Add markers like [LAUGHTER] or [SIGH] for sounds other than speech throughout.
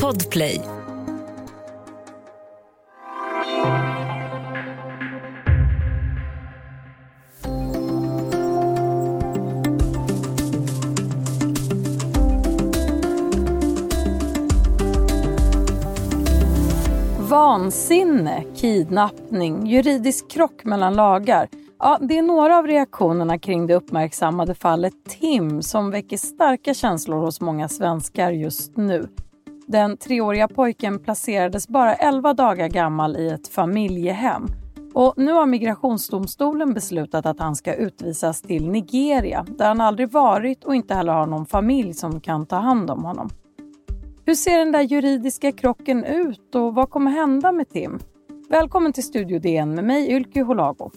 Podplay. Vansinne, kidnappning, juridisk krock mellan lagar. Ja, det är några av reaktionerna kring det uppmärksammade fallet Tim som väcker starka känslor hos många svenskar just nu. Den treåriga pojken placerades bara 11 dagar gammal i ett familjehem. Och nu har migrationsdomstolen beslutat att han ska utvisas till Nigeria där han aldrig varit och inte heller har någon familj som kan ta hand om honom. Hur ser den där juridiska krocken ut och vad kommer hända med Tim? Välkommen till Studio DN med mig Ylke Holago.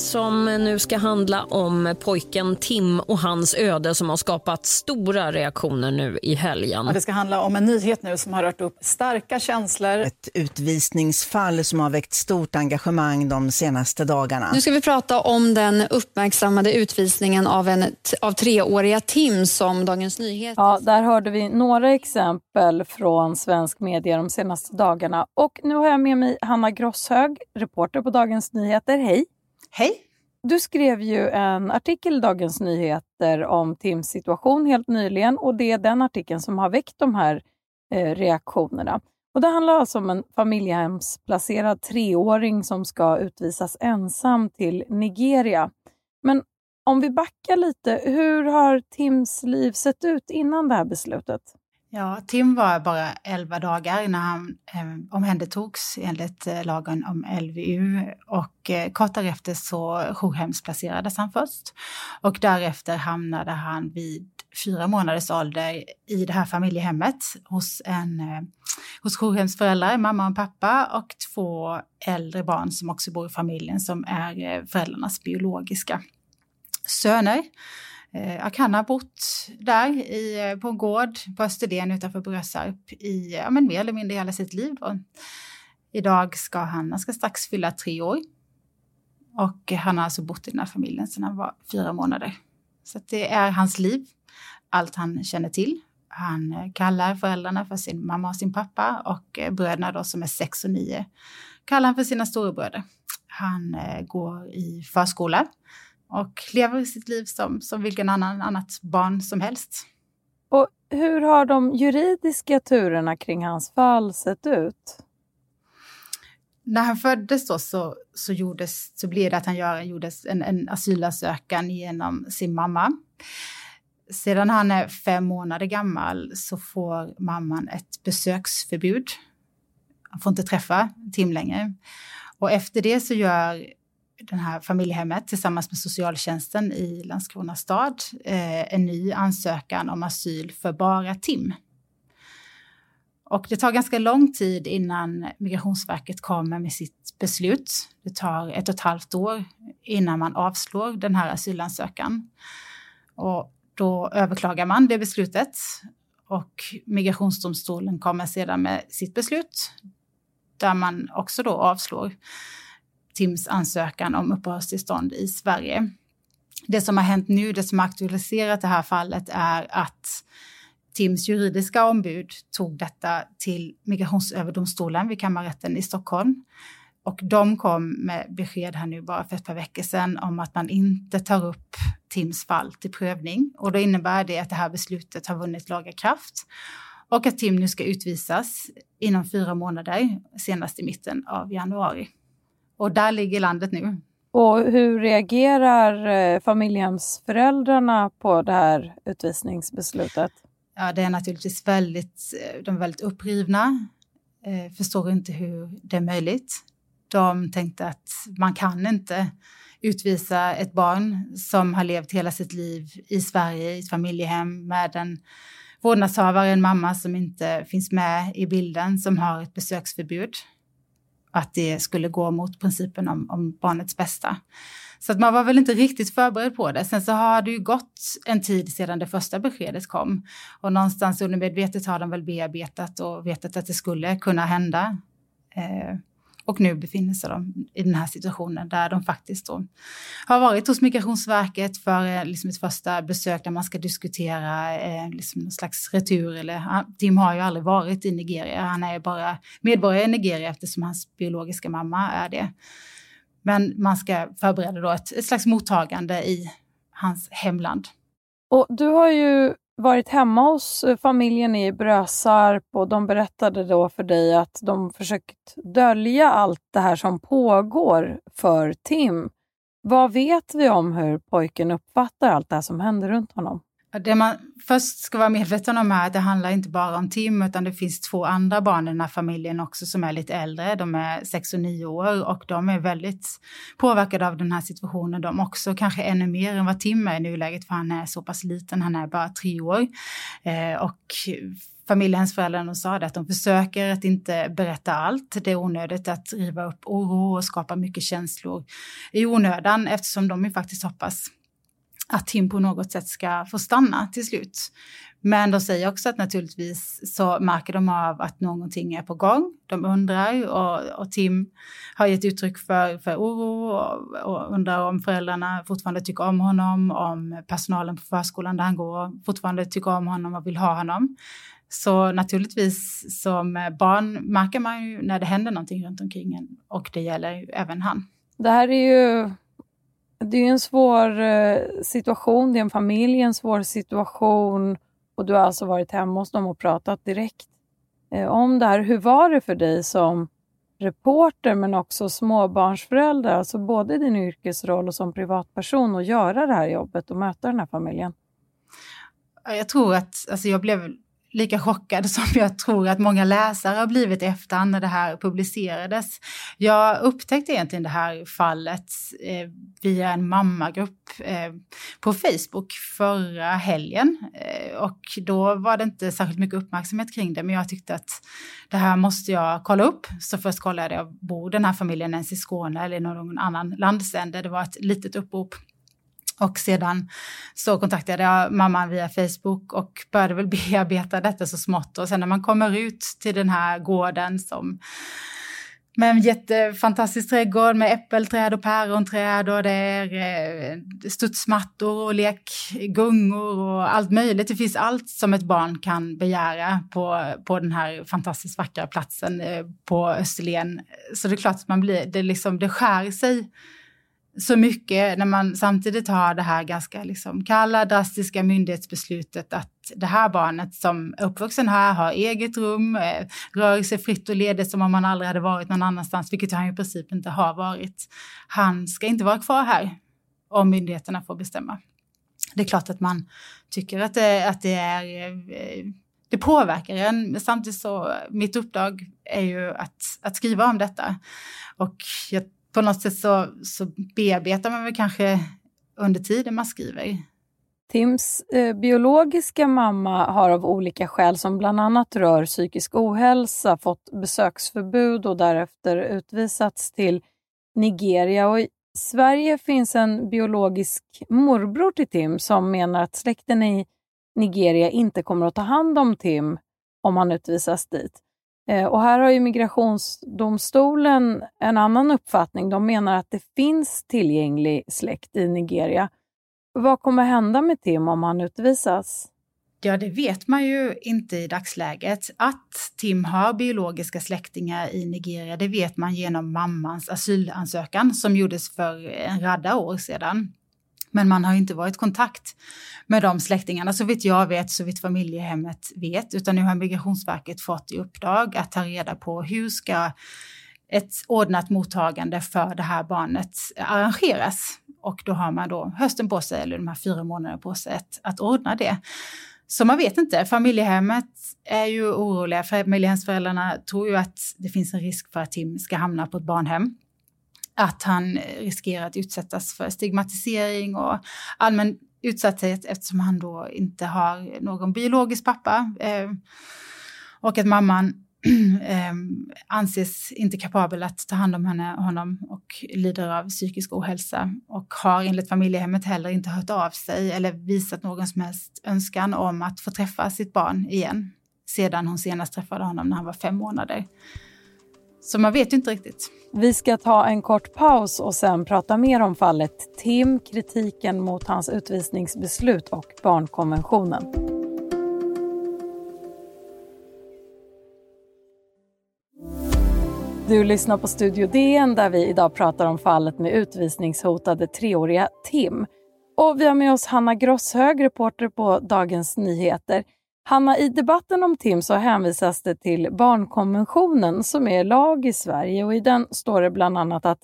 Som nu ska handla om pojken Tim och hans öde som har skapat stora reaktioner nu i helgen. Ja, det ska handla om en nyhet nu som har rört upp starka känslor. Ett utvisningsfall som har väckt stort engagemang de senaste dagarna. Nu ska vi prata om den uppmärksammade utvisningen av, en, av treåriga Tim som Dagens Nyheter... Ja, där hörde vi några exempel från svensk media de senaste dagarna. Och nu har jag med mig Hanna Grosshög, reporter på Dagens Nyheter. Hej! Hej! Du skrev ju en artikel i Dagens Nyheter om Tims situation helt nyligen och det är den artikeln som har väckt de här eh, reaktionerna. Och Det handlar alltså om en familjehemsplacerad treåring som ska utvisas ensam till Nigeria. Men om vi backar lite, hur har Tims liv sett ut innan det här beslutet? Ja, Tim var bara 11 dagar när han eh, omhändertogs enligt eh, lagen om LVU och eh, kort därefter så jourhemsplacerades han först och därefter hamnade han vid fyra månaders ålder i det här familjehemmet hos, en, eh, hos jourhemsföräldrar, mamma och pappa och två äldre barn som också bor i familjen som är eh, föräldrarnas biologiska söner. Eh, jag kan har bott där i, eh, på en gård på Österlen utanför Brösarp i ja, men mer eller mindre hela sitt liv. Då. Idag ska han, han ska strax fylla tre år. Och han har alltså bott i den här familjen sedan han var fyra månader. Så det är hans liv, allt han känner till. Han eh, kallar föräldrarna för sin mamma och sin pappa och bröderna då som är sex och nio kallar han för sina storebröder. Han går i förskola och lever sitt liv som, som vilken annan annat barn som helst. Och hur har de juridiska turerna kring hans fall sett ut? När han föddes då så, så, gjordes, så blev det att han gör, gjordes en, en asylansökan genom sin mamma. Sedan han är fem månader gammal så får mamman ett besöksförbud. Han får inte träffa Tim längre. Och efter det så gör det här familjehemmet tillsammans med socialtjänsten i Landskrona stad eh, en ny ansökan om asyl för bara Tim. Och det tar ganska lång tid innan Migrationsverket kommer med sitt beslut. Det tar ett och ett halvt år innan man avslår den här asylansökan. Och då överklagar man det beslutet och Migrationsdomstolen kommer sedan med sitt beslut där man också då avslår Tims ansökan om uppehållstillstånd i Sverige. Det som har hänt nu, det som har aktualiserat det här fallet är att Tims juridiska ombud tog detta till Migrationsöverdomstolen vid kammarrätten i Stockholm. Och de kom med besked här nu bara för ett par veckor sedan om att man inte tar upp Tims fall till prövning. Och då innebär det att det här beslutet har vunnit laga kraft och att Tim nu ska utvisas inom fyra månader, senast i mitten av januari. Och där ligger landet nu. Och hur reagerar eh, familjehemsföräldrarna på det här utvisningsbeslutet? Ja, det är naturligtvis väldigt, eh, de är väldigt upprivna, eh, förstår inte hur det är möjligt. De tänkte att man kan inte utvisa ett barn som har levt hela sitt liv i Sverige, i ett familjehem med en vårdnadshavare, en mamma som inte finns med i bilden, som har ett besöksförbud att det skulle gå mot principen om, om barnets bästa. Så att man var väl inte riktigt förberedd på det. Sen så har det ju gått en tid sedan det första beskedet kom och någonstans undermedvetet har de väl bearbetat och vetat att det skulle kunna hända. Eh, och nu befinner sig de i den här situationen där de faktiskt då har varit hos Migrationsverket för eh, liksom ett första besök där man ska diskutera eh, liksom någon slags retur. Eller, Tim har ju aldrig varit i Nigeria, han är bara medborgare i Nigeria eftersom hans biologiska mamma är det. Men man ska förbereda då ett, ett slags mottagande i hans hemland. Och du har ju varit hemma hos eh, familjen i Brösarp och de berättade då för dig att de försökt dölja allt det här som pågår för Tim. Vad vet vi om hur pojken uppfattar allt det här som händer runt honom? Det man först ska vara medveten om är att det handlar inte bara om Tim utan det finns två andra barn i den här familjen också som är lite äldre. De är sex och nio år och de är väldigt påverkade av den här situationen de också, kanske ännu mer än vad Tim är i nuläget för han är så pass liten, han är bara tre år. Eh, och familjens föräldrar sa det att de försöker att inte berätta allt. Det är onödigt att riva upp oro och skapa mycket känslor i onödan eftersom de ju faktiskt hoppas att Tim på något sätt ska få stanna till slut. Men de säger också att naturligtvis så märker de av att någonting är på gång. De undrar och, och Tim har gett uttryck för, för oro och, och, undrar om föräldrarna fortfarande tycker om honom, om personalen på förskolan där han går fortfarande tycker om honom och vill ha honom. Så naturligtvis som barn märker man ju när det händer någonting runt omkring en och det gäller ju även han. Det här är ju det är en svår eh, situation, det är en familj, en svår situation och du har alltså varit hemma hos dem och pratat direkt eh, om det här. Hur var det för dig som reporter men också småbarnsförälder, alltså både i din yrkesroll och som privatperson att göra det här jobbet och möta den här familjen? Jag tror att alltså jag blev lika chockad [LAUGHS] som jag tror att många läsare har blivit efter när det här publicerades. Jag upptäckte egentligen det här fallet eh, via en mammagrupp eh, på Facebook förra helgen eh, och då var det inte särskilt mycket uppmärksamhet kring det men jag tyckte att det här måste jag kolla upp. Så först kollade jag, bor den här familjen ens i Skåne eller någon annan landsände? Det var ett litet upprop och sedan så kontaktade jag mamman via Facebook och började väl [LAUGHS] bearbeta detta så smått. Och sen när man kommer ut till den här gården som med en jättefantastisk trädgård med äppelträd och päronträd och det är eh, studsmattor och lekgungor och allt möjligt. Det finns allt som ett barn kan begära på, på den här fantastiskt vackra platsen eh, på Österlen. Så det är klart att man blir, det, liksom, det skär sig så mycket när man samtidigt har det här ganska liksom kalla, drastiska myndighetsbeslutet att det här barnet som är uppvuxen här har eget rum, eh, rör sig fritt och ledigt som om han aldrig hade varit någon annanstans, vilket han i princip inte har varit. Han ska inte vara kvar här om myndigheterna får bestämma. Det är klart att man tycker att det, att det är eh, det påverkar en. Men samtidigt så, mitt uppdrag är ju att, att skriva om detta. Och jag på något sätt så, så bearbetar man väl kanske under tiden man skriver. Tims eh, biologiska mamma har av olika skäl som bland annat rör psykisk ohälsa fått besöksförbud och därefter utvisats till Nigeria. Och I Sverige finns en biologisk morbror till Tim som menar att släkten i Nigeria inte kommer att ta hand om Tim om han utvisas dit. Eh, och här har ju migrationsdomstolen en annan uppfattning. De menar att det finns tillgänglig släkt i Nigeria. Vad kommer hända med Tim om han utvisas? Ja, det vet man ju inte i dagsläget. Att Tim har biologiska släktingar i Nigeria, det vet man genom mammans asylansökan som gjordes för en radda år sedan. Men man har inte varit i kontakt med de släktingarna så vitt jag vet, så vitt familjehemmet vet, utan nu har Migrationsverket fått i uppdrag att ta reda på hur ska ett ordnat mottagande för det här barnet arrangeras. Och då har man då hösten på sig, eller de här fyra månaderna på sig att, att ordna det. Så man vet inte. Familjehemmet är ju oroliga. Familjehemsföräldrarna tror ju att det finns en risk för att Tim ska hamna på ett barnhem att han eh, riskerar att utsättas för stigmatisering och allmän utsatthet eftersom han då inte har någon biologisk pappa. Eh, och att mamman [CLEARS THROAT] eh, anses inte kapabel att ta hand om henne, honom och lider av psykisk ohälsa och har enligt familjehemmet heller inte hört av sig eller visat någon som helst önskan om att få träffa sitt barn igen sedan hon senast träffade honom när han var fem månader. Så man vet ju inte riktigt. Vi ska ta en kort paus och sen prata mer om fallet Tim, kritiken mot hans utvisningsbeslut och barnkonventionen. Du lyssnar på Studio DN där vi idag pratar om fallet med utvisningshotade treåriga Tim. Och vi har med oss Hanna Grosshög, reporter på Dagens Nyheter. Hanna, i debatten om Tim så hänvisas det till barnkonventionen som är lag i Sverige och i den står det bland annat att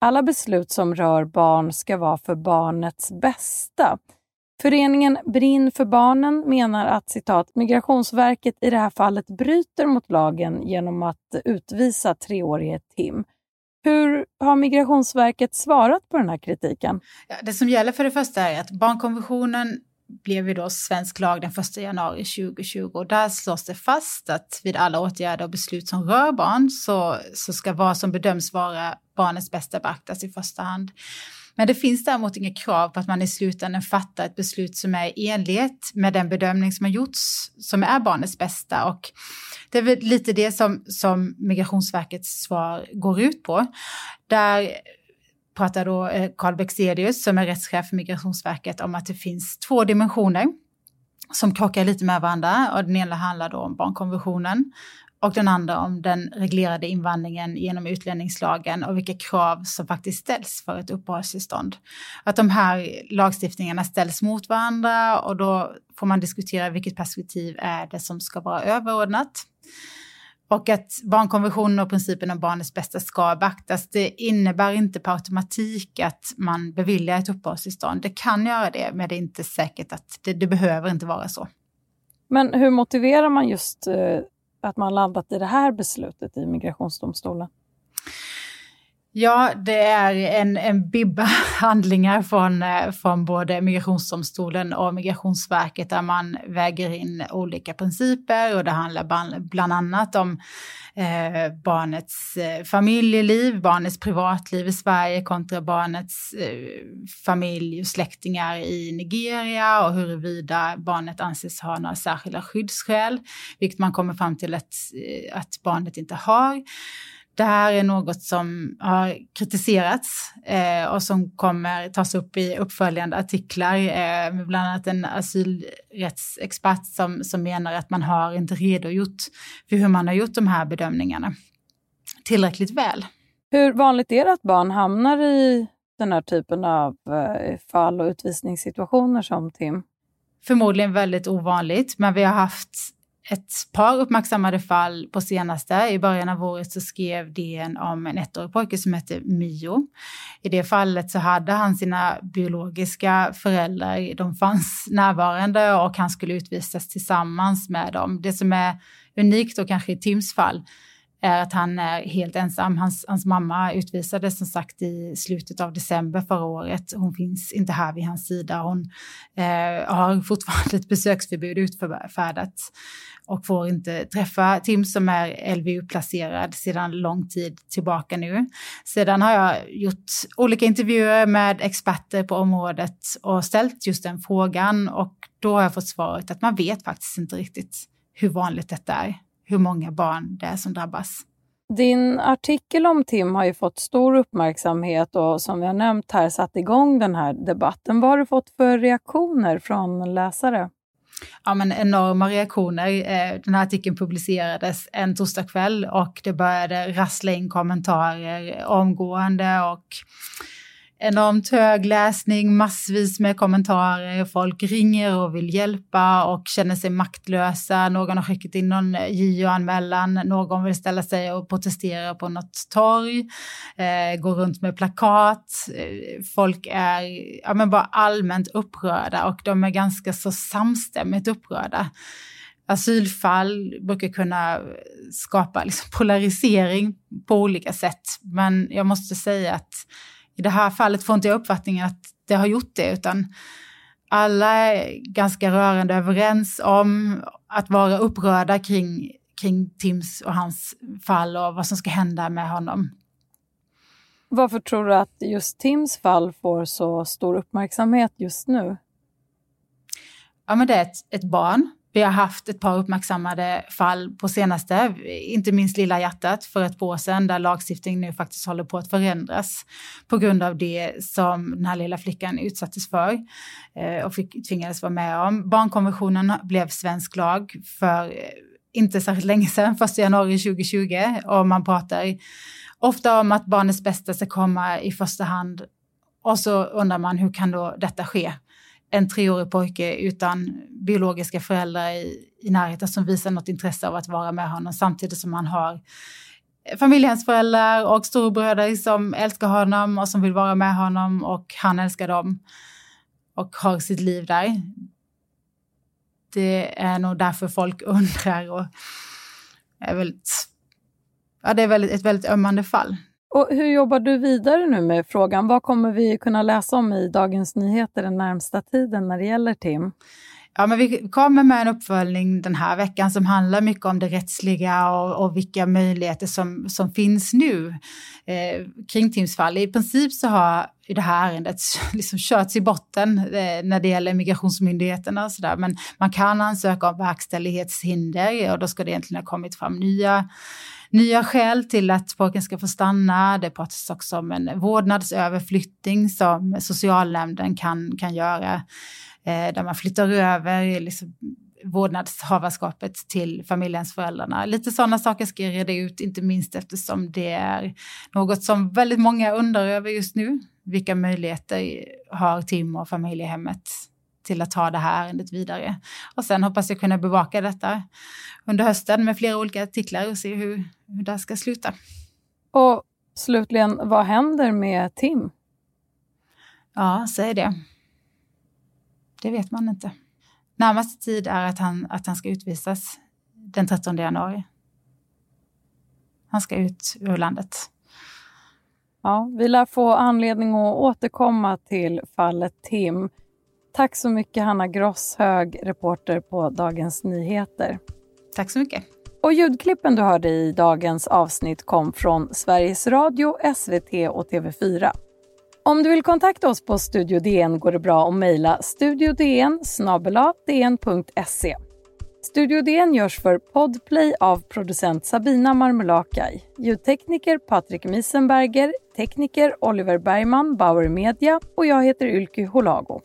alla beslut som rör barn ska vara för barnets bästa. Föreningen Brinn för barnen menar att citat, Migrationsverket i det här fallet bryter mot lagen genom att utvisa treårige Tim. Hur har Migrationsverket svarat på den här kritiken? Ja, det som gäller för det första är att barnkonventionen blev ju då svensk lag den 1 januari 2020 och där slås det fast att vid alla åtgärder och beslut som rör barn så, så ska vad som bedöms vara barnets bästa beaktas i första hand. Men det finns däremot inga krav på att man i slutändan fattar ett beslut som är i enlighet med den bedömning som har gjorts, som är barnets bästa. Och det är väl lite det som, som Migrationsverkets svar går ut på. Där pratar då eh, Carl Bexelius som är rättschef för Migrationsverket om att det finns två dimensioner som krockar lite med varandra. Och den ena handlar då om barnkonventionen och den andra om den reglerade invandringen genom utlänningslagen och vilka krav som faktiskt ställs för ett uppehållstillstånd. Att de här lagstiftningarna ställs mot varandra och då får man diskutera vilket perspektiv är det som ska vara överordnat. Och att barnkonventionen och principen om barnets bästa ska beaktas, det innebär inte per automatik att man beviljar ett uppehållstillstånd. Det kan göra det, men det är inte säkert att det, det behöver inte vara så. Men hur motiverar man just eh, att man landat i det här beslutet i migrationsdomstolen? Ja, det är en, en bibba [LAUGHS] handlingar från, eh, från både Migrationsdomstolen och Migrationsverket där man väger in olika principer och det handlar bland annat om eh, barnets eh, familjeliv, barnets privatliv i Sverige kontra barnets eh, familj och släktingar i Nigeria och huruvida barnet anses ha några särskilda skyddsskäl, vilket man kommer fram till att, eh, att barnet inte har. Det här är något som har kritiserats eh, och som kommer tas upp i uppföljande artiklar eh, med bland annat en asylrättsexpert som, som menar att man har inte redogjort för hur man har gjort de här bedömningarna tillräckligt väl. Hur vanligt är det att barn hamnar i den här typen av eh, fall och utvisningssituationer som Tim? Förmodligen väldigt ovanligt, men vi har haft ett par uppmärksammade fall på senaste. I början av året så skrev DN om en ettårig pojke som hette Mio. I det fallet så hade han sina biologiska föräldrar, de fanns närvarande och han skulle utvisas tillsammans med dem. Det som är unikt då kanske i Tims fall är att han är helt ensam. Hans, hans mamma utvisades som sagt i slutet av december förra året. Hon finns inte här vid hans sida. Hon eh, har fortfarande ett besöksförbud utfärdat och får inte träffa Tim som är LVU-placerad sedan lång tid tillbaka nu. Sedan har jag gjort olika intervjuer med experter på området och ställt just den frågan och då har jag fått svaret att man vet faktiskt inte riktigt hur vanligt detta är, hur många barn det är som drabbas. Din artikel om Tim har ju fått stor uppmärksamhet och som vi har nämnt här satt igång den här debatten. Vad har du fått för reaktioner från läsare? ja, men enorma reaktioner. Eh, den här artikeln publicerades en torsdagkväll och det började rassla in kommentarer omgående och enormt hög läsning, massvis med kommentarer. Folk ringer och vill hjälpa och känner sig maktlösa. Någon har skickat in någon eh, JO-anmälan, någon vill ställa sig och protestera på något torg, eh, gå runt med plakat. Eh, folk är ja, men bara allmänt upprörda och de är ganska så samstämmigt upprörda asylfall brukar kunna skapa liksom polarisering på olika sätt. Men jag måste säga att i det här fallet får inte jag uppfattningen att det har gjort det, utan alla är ganska rörande överens om att vara upprörda kring, kring Tims och hans fall och vad som ska hända med honom. Varför tror du att just Tims fall får så stor uppmärksamhet just nu? Ja, men det är ett, ett barn vi har haft ett par uppmärksammade fall på senaste, inte minst Lilla hjärtat för ett par år sedan, där lagstiftningen nu faktiskt håller på att förändras på grund av det som den här lilla flickan utsattes för eh, och fick, tvingades vara med om. Barnkonventionen blev svensk lag för eh, inte särskilt länge sedan, 1 januari 2020, och man pratar ofta om att barnets bästa ska komma i första hand och så undrar man hur kan då detta ske? En treårig pojke utan biologiska föräldrar i, i närheten som visar något intresse av att vara med honom samtidigt som han har eh, familjehemsföräldrar och storebröder som älskar honom och som vill vara med honom och han älskar dem och har sitt liv där. Det är nog därför folk [LAUGHS] undrar och är väldigt, ja, det är väldigt, ett väldigt ömmande fall. Och hur jobbar du vidare nu med frågan? Vad kommer vi kunna läsa om i Dagens Nyheter den närmsta tiden när det gäller Tim? Ja, men vi kommer med en uppföljning den här veckan som handlar mycket om det rättsliga och, och vilka möjligheter som, som finns nu eh, kring Tims fall. I princip så har det här ärendet [LAUGHS] liksom körts i botten eh, när det gäller migrationsmyndigheterna och sådär. Men man kan ansöka om verkställighetshinder och då ska det egentligen ha kommit fram nya nya skäl till att pojken ska få stanna. Det pratas också om en vårdnadsöverflyttning som socialnämnden kan, kan göra, där man flyttar över liksom, vårdnadshavarskapet till familjens föräldrarna. Lite sådana saker ska jag reda ut, inte minst eftersom det är något som väldigt många undrar över just nu. Vilka möjligheter har Tim och familjehemmet till att ta det här ärendet vidare. Och sen hoppas jag kunna bevaka detta under hösten med flera olika artiklar och se hur, hur det ska sluta. Och slutligen, vad händer med Tim? Ja, säg det. Det vet man inte. Närmaste tid är att han, att han ska utvisas den 13 januari. Han ska ut ur landet. Ja, vi lär få anledning att återkomma till fallet Tim. Tack så mycket Hanna Grosshög, reporter på Dagens Nyheter. Tack så mycket. Och ljudklippen du hörde i dagens avsnitt kom från Sveriges Radio, SVT och TV4. Om du vill kontakta oss på Studio DN går det bra att mejla studiodn dn.se. Studio DN görs för Podplay av producent Sabina Marmelakai, ljudtekniker Patrik Misenberger, tekniker Oliver Bergman, Bauer Media och jag heter Ylke Holago.